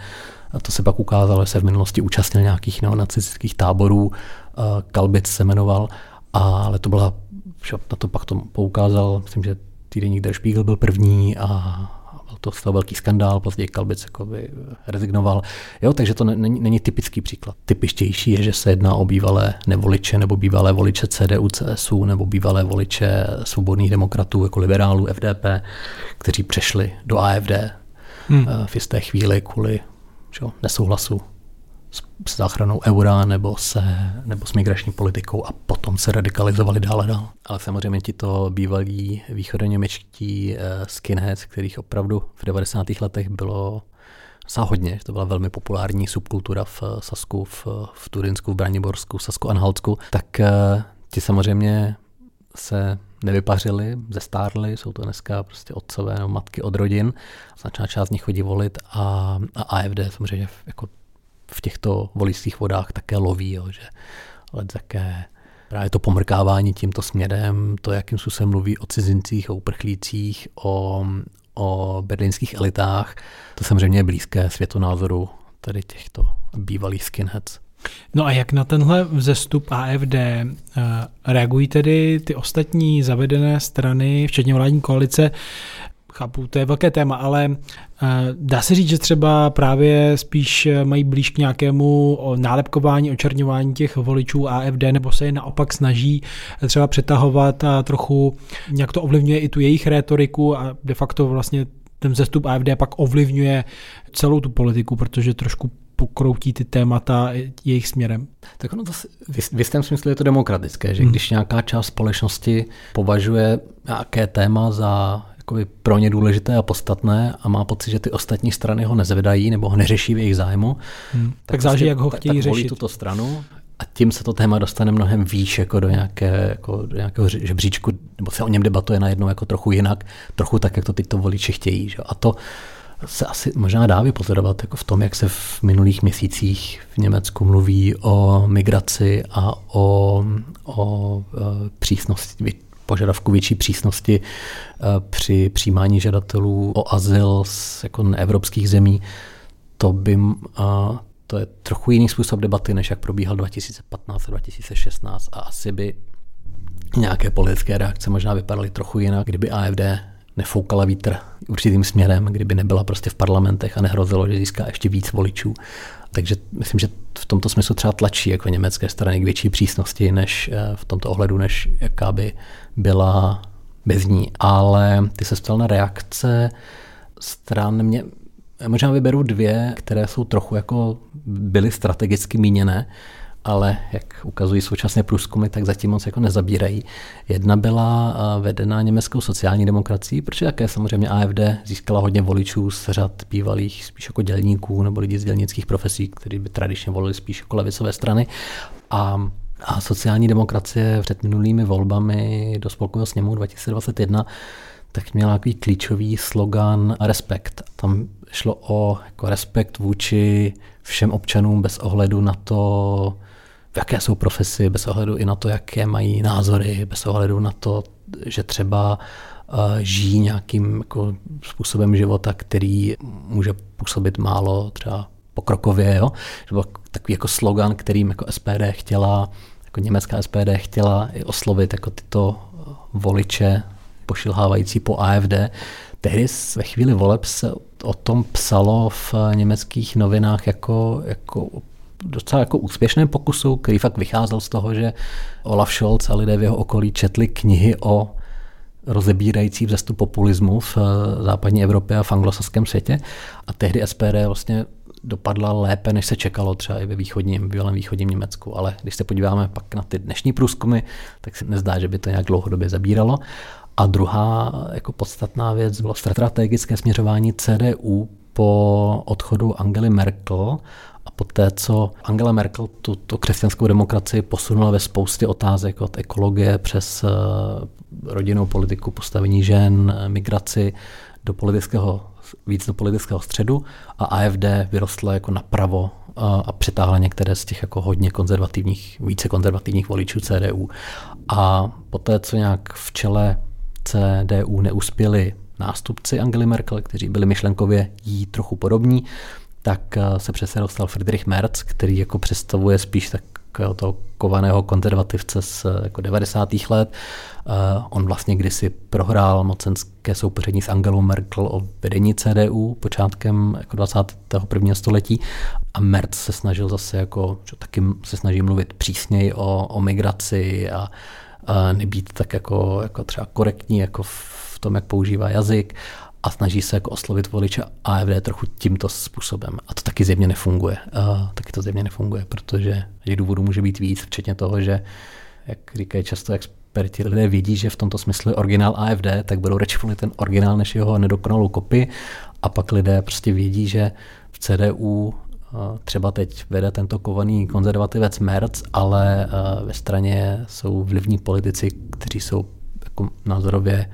a to se pak ukázalo, že se v minulosti účastnil nějakých neonacistických táborů, Kalbic se jmenoval, ale to byla, na to pak to poukázal, myslím, že týdeník Der Spiegel byl první a to toho velký skandál, později Kalbic by rezignoval. Jo, takže to není, není typický příklad. Typičtější je, že se jedná o bývalé nevoliče nebo bývalé voliče CDU, CSU nebo bývalé voliče svobodných demokratů jako liberálů FDP, kteří přešli do AFD hmm. Eh, v jisté chvíli kvůli čo, nesouhlasu s záchranou eura nebo, se, nebo s migrační politikou a potom se radikalizovali dál a dál. Ale samozřejmě ti to bývalí východoněmečtí uh, skinheads, kterých opravdu v 90. letech bylo že to byla velmi populární subkultura v eh, Sasku, v, v Turinsku, v Braniborsku, v Sasku Anhaltsku, tak uh, ti samozřejmě se nevypařili, zestárli, jsou to dneska prostě otcové nebo matky od rodin, značná část z nich chodí volit a, a AFD samozřejmě jako v těchto voličských vodách také loví, jo, že ale také právě to pomrkávání tímto směrem, to, jakým způsobem mluví o cizincích, o uprchlících, o, o berlínských elitách, to samozřejmě je blízké světonázoru tady těchto bývalých skinheads. No a jak na tenhle vzestup AFD eh, reagují tedy ty ostatní zavedené strany, včetně vládní koalice? Chápu, to je velké téma, ale uh, dá se říct, že třeba právě spíš mají blíž k nějakému nálepkování, očerňování těch voličů AFD, nebo se je naopak snaží třeba přetahovat a trochu nějak to ovlivňuje i tu jejich rétoriku a de facto vlastně ten zestup AFD pak ovlivňuje celou tu politiku, protože trošku pokroutí ty témata jejich směrem. Tak ono to v jistém smyslu je to demokratické, že hmm. když nějaká část společnosti považuje nějaké téma za jakoby pro ně důležité a podstatné a má pocit, že ty ostatní strany ho nezvedají nebo ho neřeší v jejich zájmu, hmm. tak, tak záleží, prostě, jak ho chtějí tak, tak řešit. tuto stranu a tím se to téma dostane mnohem výš jako do, nějaké, jako do nějakého žebříčku, nebo se o něm debatuje najednou jako trochu jinak, trochu tak, jak to teď to voliči chtějí. Že? A to se asi možná dá vypozorovat jako v tom, jak se v minulých měsících v Německu mluví o migraci a o, o e, přísnosti, požadavku větší přísnosti e, při přijímání žadatelů o azyl z jako evropských zemí. To by, to je trochu jiný způsob debaty, než jak probíhal 2015 a 2016 a asi by nějaké politické reakce možná vypadaly trochu jinak, kdyby AFD nefoukala vítr určitým směrem, kdyby nebyla prostě v parlamentech a nehrozilo, že získá ještě víc voličů. Takže myslím, že v tomto smyslu třeba tlačí jako německé strany k větší přísnosti než eh, v tomto ohledu, než jaká by byla bez ní. Ale ty se ptal na reakce stran mě, možná vyberu dvě, které jsou trochu jako byly strategicky míněné ale jak ukazují současné průzkumy, tak zatím moc jako nezabírají. Jedna byla vedena německou sociální demokracií, protože také samozřejmě AFD získala hodně voličů z řad bývalých spíš jako dělníků nebo lidí z dělnických profesí, kteří by tradičně volili spíš jako levicové strany. A a sociální demokracie před minulými volbami do spolkového sněmu 2021 tak měla takový klíčový slogan respekt. Tam šlo o jako respekt vůči všem občanům bez ohledu na to, v jaké jsou profesi, bez ohledu i na to, jaké mají názory, bez ohledu na to, že třeba uh, žijí nějakým jako způsobem života, který může působit málo třeba pokrokově. Jo? To byl takový jako slogan, kterým jako SPD chtěla, jako německá SPD chtěla i oslovit jako tyto voliče pošilhávající po AFD, tehdy ve chvíli voleb se o tom psalo v německých novinách jako, jako docela jako úspěšném pokusu, který fakt vycházel z toho, že Olaf Scholz a lidé v jeho okolí četli knihy o rozebírající vzestup populismu v eh, západní Evropě a v anglosaském světě. A tehdy SPD vlastně dopadla lépe, než se čekalo třeba i ve východním, bývalém východním Německu. Ale když se podíváme pak na ty dnešní průzkumy, tak se nezdá, že by to nějak dlouhodobě zabíralo. A druhá jako podstatná věc bylo strategické směřování CDU po odchodu Angely Merkel a poté, co Angela Merkel tuto křesťanskou demokracii posunula ve spoustě otázek od ekologie přes eh, rodinnou politiku, postavení žen, migraci do politického, víc do politického středu a AFD vyrostla jako napravo a přitáhla některé z těch jako hodně konzervativních, více konzervativních voličů CDU. A poté, co nějak v čele CDU neuspěli nástupci Angely Merkel, kteří byli myšlenkově jí trochu podobní, tak eh, se přece dostal Friedrich Merz, který jako představuje spíš tak toho kovaného konzervativce z eh, jako 90. let. On vlastně kdysi prohrál mocenské soupeření s Angelou Merkel o vedení CDU počátkem jako 21. století a Merz se snažil zase jako, že taky se snaží mluvit přísněji o, o migraci a, a nebýt tak jako, jako třeba korektní jako v tom, jak používá jazyk a snaží se jako oslovit voliče AFD trochu tímto způsobem. A to taky zjevně nefunguje. Uh, taky to zjevně nefunguje, protože těch důvodů může být víc, včetně toho, že, jak říkají často experti, lidé vidí, že v tomto smyslu je originál AFD, tak budou radši volit ten originál než jeho nedokonalou kopii. A pak lidé prostě vědí, že v CDU třeba teď vede tento kovaný konzervativec Merz, ale ve straně jsou vlivní politici, kteří jsou jako názorově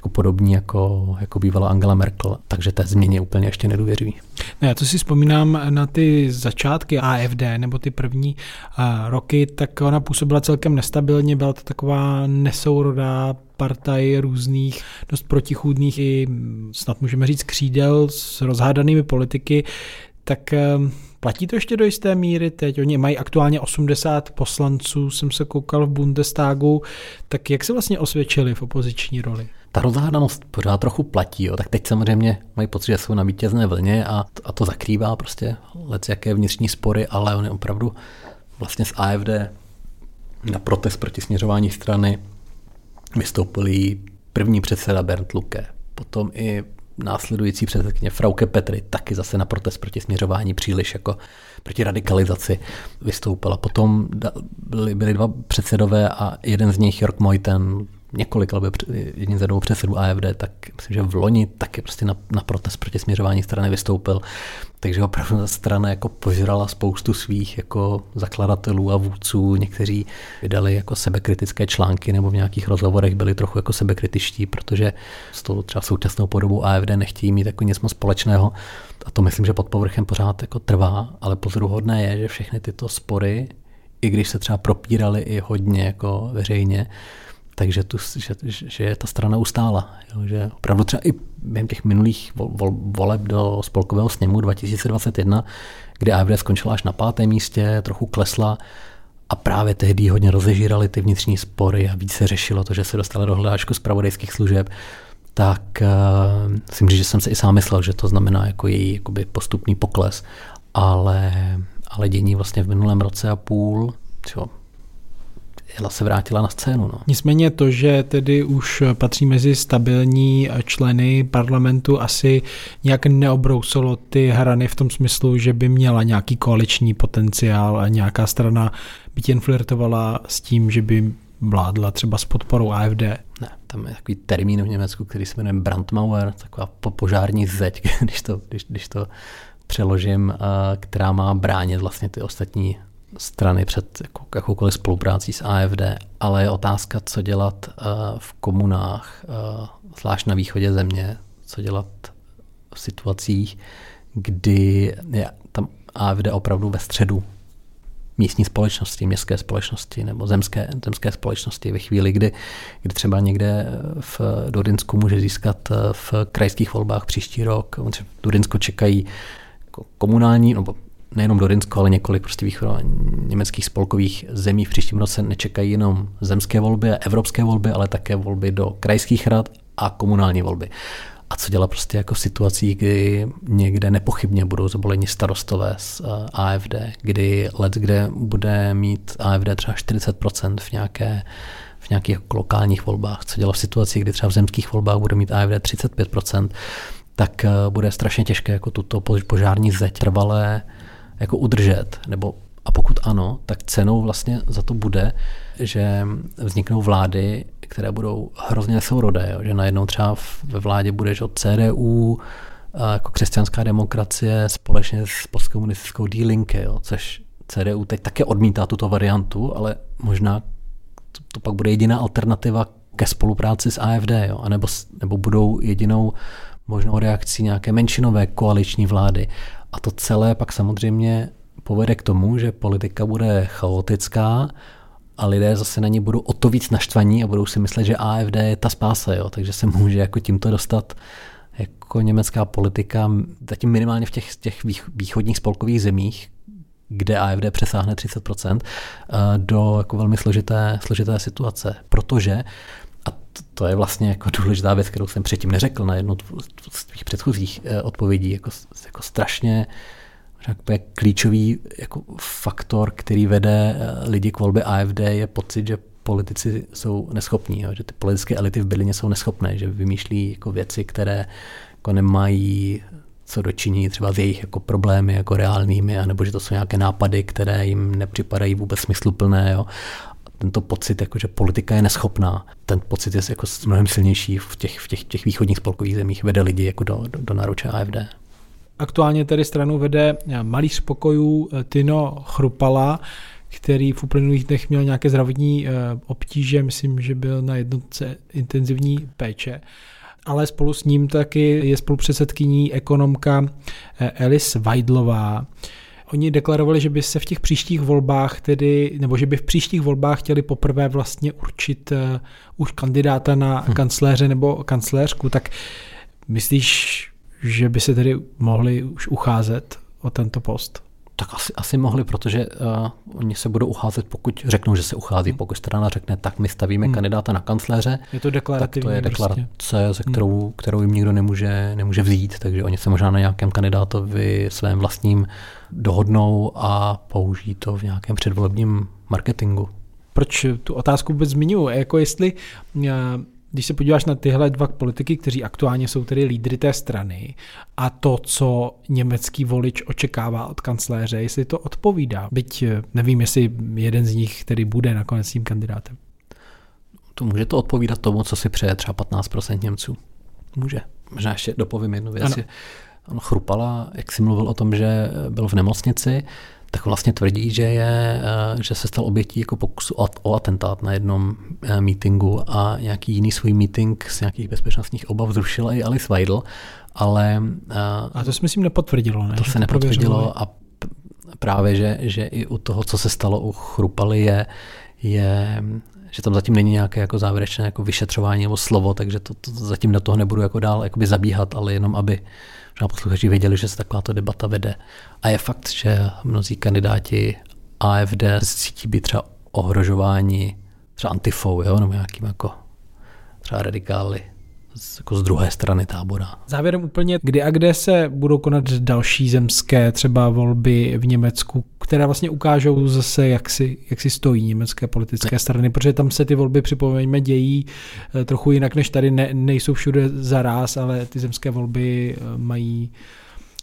jako podobní jako, jako bývala Angela Merkel, takže té změně úplně ještě nedůvěřují. No já to si vzpomínám na ty začátky AFD nebo ty první uh, roky, tak ona působila celkem nestabilně, byla to taková nesourodá partaj různých, dost protichůdných i snad můžeme říct křídel s rozhádanými politiky, tak uh, Platí to ještě do jisté míry teď? Oni mají aktuálně 80 poslanců, jsem se koukal v Bundestagu, tak jak se vlastně osvědčili v opoziční roli? Ta rozhádanost pořád trochu platí. Jo. Tak teď samozřejmě mají pocit, že jsou na vítězné vlně a, a to zakrývá prostě lec jaké vnitřní spory, ale oni opravdu vlastně z AFD na protest proti směřování strany vystoupili první předseda Bernd Luke, potom i následující předsedkyně Frauke Petry taky zase na protest proti směřování příliš jako proti radikalizaci vystoupila. Potom byli, byli dva předsedové a jeden z nich, Jörg Mojten, několik let jedním ze dvou předsedů AFD, tak myslím, že v loni taky prostě na, na protest proti směřování strany vystoupil. Takže opravdu ta strana jako požrala spoustu svých jako zakladatelů a vůdců. Někteří vydali jako sebekritické články nebo v nějakých rozhovorech byli trochu jako sebekritičtí, protože s tou třeba současnou podobou AFD nechtějí mít jako nic moc společného. A to myslím, že pod povrchem pořád jako trvá, ale pozoruhodné je, že všechny tyto spory, i když se třeba propírali i hodně jako veřejně, takže tu, že, že ta strana ustála. Jo, že opravdu třeba i během těch minulých vol, voleb do spolkového sněmu 2021, kdy AFD skončila až na pátém místě, trochu klesla a právě tehdy hodně rozežírali ty vnitřní spory a více řešilo to, že se dostala do hledáčku zpravodajských služeb, tak uh, si myslím, že jsem si i sám myslel, že to znamená jako její jakoby postupný pokles, ale, ale dění vlastně v minulém roce a půl, čo, Jela se vrátila na scénu. No. Nicméně to, že tedy už patří mezi stabilní členy parlamentu, asi nějak neobrousilo ty hrany v tom smyslu, že by měla nějaký koaliční potenciál a nějaká strana by jen flirtovala s tím, že by vládla třeba s podporou AFD. Ne, tam je takový termín v Německu, který se jmenuje Brandmauer, taková požární zeď, [laughs] když to, když, když to přeložím, která má bránit vlastně ty ostatní strany před jako, jakoukoliv spoluprácí s AFD, ale je otázka, co dělat uh, v komunách, uh, zvlášť na východě země, co dělat v situacích, kdy je tam AFD opravdu ve středu místní společnosti, městské společnosti nebo zemské, zemské společnosti ve chvíli, kdy, kdy třeba někde v Durinsku může získat eh, v krajských volbách příští rok. V Durinsku čekají komunální, nebo nejenom Dorinsko, ale několik prostě východo německých spolkových zemí v příštím roce nečekají jenom zemské volby a evropské volby, ale také volby do krajských rad a komunální volby. A co dělat prostě jako v situacích, kdy někde nepochybně budou zvoleni starostové z eh, AFD, kdy let, kde bude mít AFD třeba 40% v nějaké v nějakých lokálních volbách, co dělat v situaci, kdy třeba v zemských volbách bude mít AFD 35%, tak eh, bude strašně těžké jako tuto požární zeď trvalé jako udržet, nebo a pokud ano, tak cenou vlastně za to bude, že vzniknou vlády, které budou hrozně nesourodé, jo? že najednou třeba ve vládě budeš od CDU, jako křesťanská demokracie společně s postkomunistickou D-Linke, jo? což CDU teď také odmítá tuto variantu, ale možná to, to pak bude jediná alternativa ke spolupráci s AFD, jo? A nebo, nebo budou jedinou možnou reakcí nějaké menšinové koaliční vlády. A to celé pak samozřejmě povede k tomu, že politika bude chaotická a lidé zase na ně budou o to víc naštvaní a budou si myslet, že AFD je ta spása, jo? takže se může jako tímto dostat jako německá politika, zatím minimálně v těch, těch východních spolkových zemích, kde AFD přesáhne 30%, eh, do jako velmi složité, složité situace. Protože, to je vlastně jako důležitá věc, kterou jsem předtím neřekl na jednu z tvých předchozích eh, odpovědí, jako, jako strašně řekl, klíčový jako faktor, který vede eh, lidi k volbě AFD, je pocit, že politici jsou neschopní, jo, že ty politické elity v Berlíně jsou neschopné, že vymýšlí jako věci, které jako nemají co dočiní třeba s jejich jako problémy jako reálnými, anebo že to jsou nějaké nápady, které jim nepřipadají vůbec smysluplné. Jo. Tento pocit, jako, že politika je neschopná, ten pocit je jako mnohem silnější v těch, v těch, těch východních spolkových zemích, vede lidi jako do, do, do náruče AFD. Aktuálně tedy stranu vede malý spokojů eh, Tino Chrupala, který v uplynulých dnech měl nějaké zdravotní eh, obtíže, myslím, že byl na jednotce intenzivní péče ale spolu s ním taky je spolupředsedkyní ekonomka eh, Elis Vajdlová. Oni deklarovali, že by se v těch příštích volbách tedy, nebo že by v příštích volbách chtěli poprvé vlastně určit uh, už kandidáta na hm. kancléře nebo kancléřku, tak myslíš, že by se tedy mohli už ucházet o tento post? Tak asi, asi mohli, protože uh, oni se budou ucházet, pokud řeknou, že se uchází. Hmm. Pokud strana řekne, tak my stavíme hmm. kandidáta na kancléře, je to deklarativní tak to je deklarace, prostě. ze kterou, hmm. kterou jim nikdo nemůže, nemůže vzít. Takže oni se možná na nějakém kandidátovi svém vlastním dohodnou a použijí to v nějakém předvolebním marketingu. Proč tu otázku vůbec zmiňuji? Jako jestli uh, když se podíváš na tyhle dva politiky, kteří aktuálně jsou tedy lídry té strany a to, co německý volič očekává od kancléře, jestli to odpovídá. Byť eh, nevím, jestli jeden z nich který bude nakonec tím kandidátem. To může to odpovídat tomu, co si přeje třeba 15% Němců. Může. Možná ještě dopovím jednu věc. Ano. On chrupala, jak jsi mluvil o tom, že byl v nemocnici, tak vlastně tvrdí, že, je, eh, že se stal obětí jako pokusu o atentát na jednom eh, meetingu a nějaký jiný svůj meeting z nějakých bezpečnostních obav zrušila i Alice Weidel, ale... Eh, a to si myslím nepotvrdilo, ne? To se nepotvrdilo a právě, že, že i u toho, co se stalo u Chrupali, je, je že tam zatím není nějaké jako závěrečné jako vyšetřování nebo slovo, takže to, to zatím do toho nebudu jako dál jakoby zabíhat, ale jenom aby možná posluchači věděli, že se takováto debata vede. A je fakt, že mnozí kandidáti AFD cítí být třeba ohrožování třeba antifou, jo, nebo nějakým jako třeba radikály z, jako z druhé strany tábora. Závěrem úplně, kdy a kde se budou konat další zemské třeba volby v Německu, které vlastně ukážou zase, jak si, jak si stojí německé politické strany, protože tam se ty volby, připomeňme, dějí eh, trochu jinak než tady, ne, nejsou všude za ráz, ale ty zemské volby eh, mají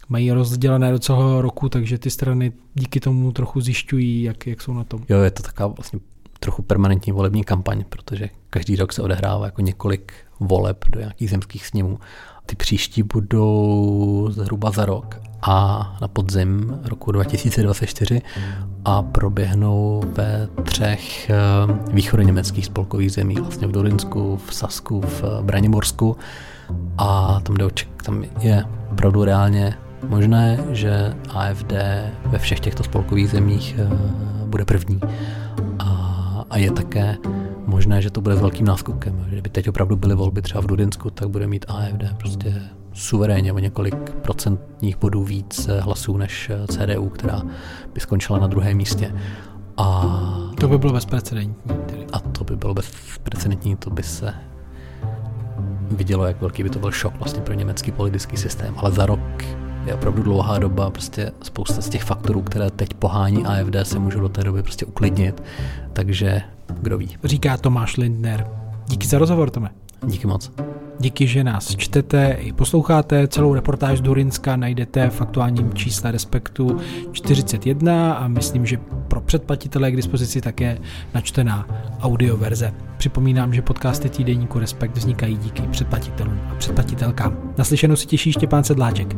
mají rozdělené do celého roku, takže ty strany díky tomu trochu zjišťují, jak, jak jsou na tom. Jo, je to taková vlastně trochu permanentní volební kampaň, protože každý rok se odehrává jako několik voleb do nějakých zemských sněmů. Ty příští budou zhruba za rok a na podzim roku 2024 a proběhnou ve třech eh, východoněmeckých spolkových zemích, vlastně v Durinsku, v Sasku, v Braniborsku a tam, jde tam je opravdu reálně možné, že AFD ve všech těchto spolkových zemích eh, bude první. A, je také možné, že to bude s velkým náskokem. Kdyby teď opravdu byly volby třeba v Dudinsku, tak bude mít AFD prostě suverénně o několik procentních bodů víc hlasů než CDU, která by skončila na druhém místě. A to by bylo bezprecedentní. Tedy. A to by bylo bezprecedentní, to by se vidělo, jak velký by to byl šok vlastně pro německý politický systém. Ale za rok je opravdu dlouhá doba, prostě spousta z těch faktorů, které teď pohání AFD, se můžou do té doby prostě uklidnit, takže kdo ví. Říká Tomáš Lindner. Díky za rozhovor, Tome. Díky moc. Díky, že nás čtete i posloucháte. Celou reportáž z Durinska najdete v aktuálním čísle Respektu 41 a myslím, že pro předplatitele je k dispozici také načtená audioverze. Připomínám, že podcasty týdeníku Respekt vznikají díky předplatitelům a předplatitelkám. Naslyšenou si těší Štěpán Sedláček.